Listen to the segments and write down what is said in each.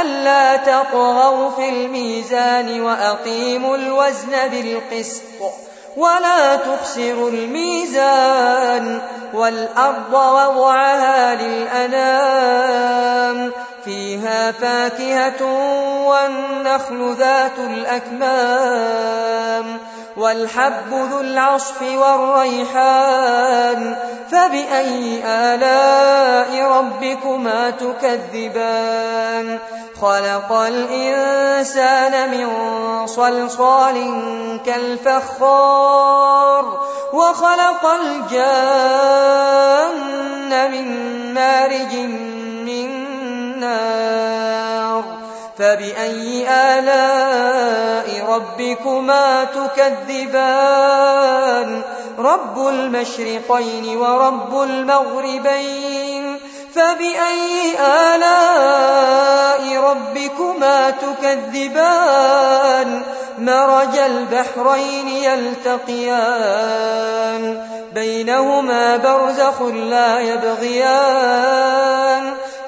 ألا تطغوا في الميزان وأقيموا الوزن بالقسط ولا تخسروا الميزان والأرض وضعها للأنام فيها فاكهة والنخل ذات الأكمام والحب ذو العصف والريحان فبأي آلاء ربكما تكذبان خلق الإنسان من صلصال كالفخار وخلق الجان من مارج من نار فبأي آلاء ربكما تكذبان؟ رب المشرقين ورب المغربين فبأي آلاء ربكما تكذبان؟ مرج البحرين يلتقيان بينهما برزخ لا يبغيان.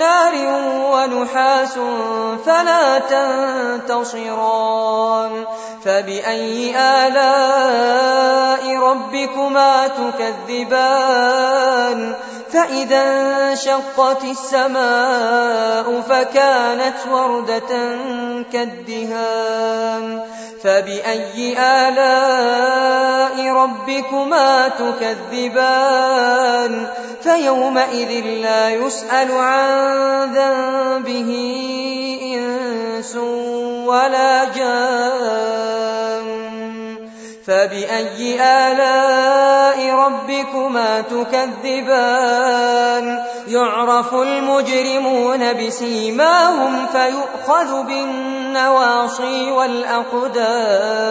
نار ونحاس فلا تنتصران. فبأي آلاء ربكما تكذبان؟ فإذا انشقت السماء فكانت وردة كالدهان. فبأي آلاء ربكما تكذبان؟ فيومئذ لا يسأل عن ذنبه إنس ولا جان. فبأي آلاء ربكما تكذبان؟ يعرف المجرمون بسيماهم فيؤخذ بالنواصي والأقدام.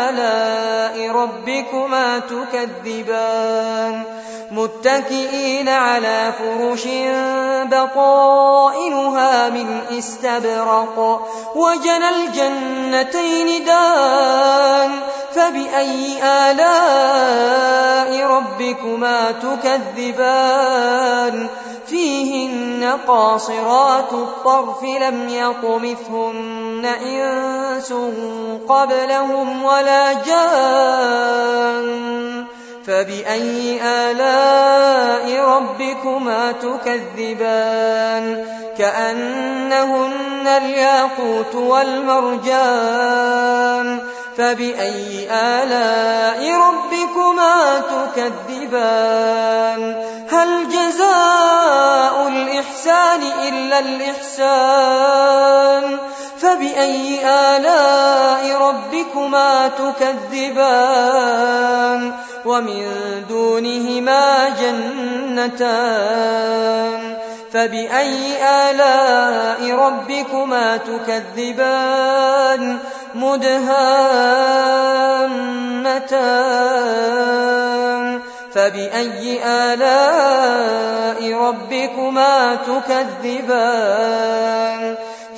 ربكما تكذبان متكئين على فرش بطائنها من استبرق وجنى الجنتين دان فبأي آلاء ربكما تكذبان فيهن قاصرات الطرف لم يطمثهن إنس قبلهم ولا جان فبأي آلاء ربكما تكذبان كأنهن الياقوت والمرجان فبأي آلاء ربكما تكذبان هل جزاء الإحسان إلا الإحسان فبأي آلاء ربكما تكذبان ومن دونهما جنتان فبأي آلاء ربكما تكذبان مدهامتان فبأي آلاء ربكما تكذبان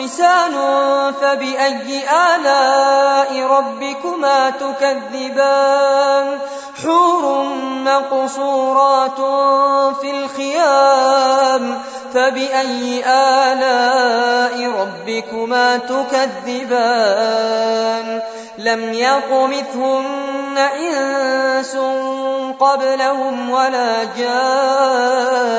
حسان فبأي آلاء ربكما تكذبان؟ حور مقصورات في الخيام فبأي آلاء ربكما تكذبان؟ لم يطمثهن إنس قبلهم ولا جان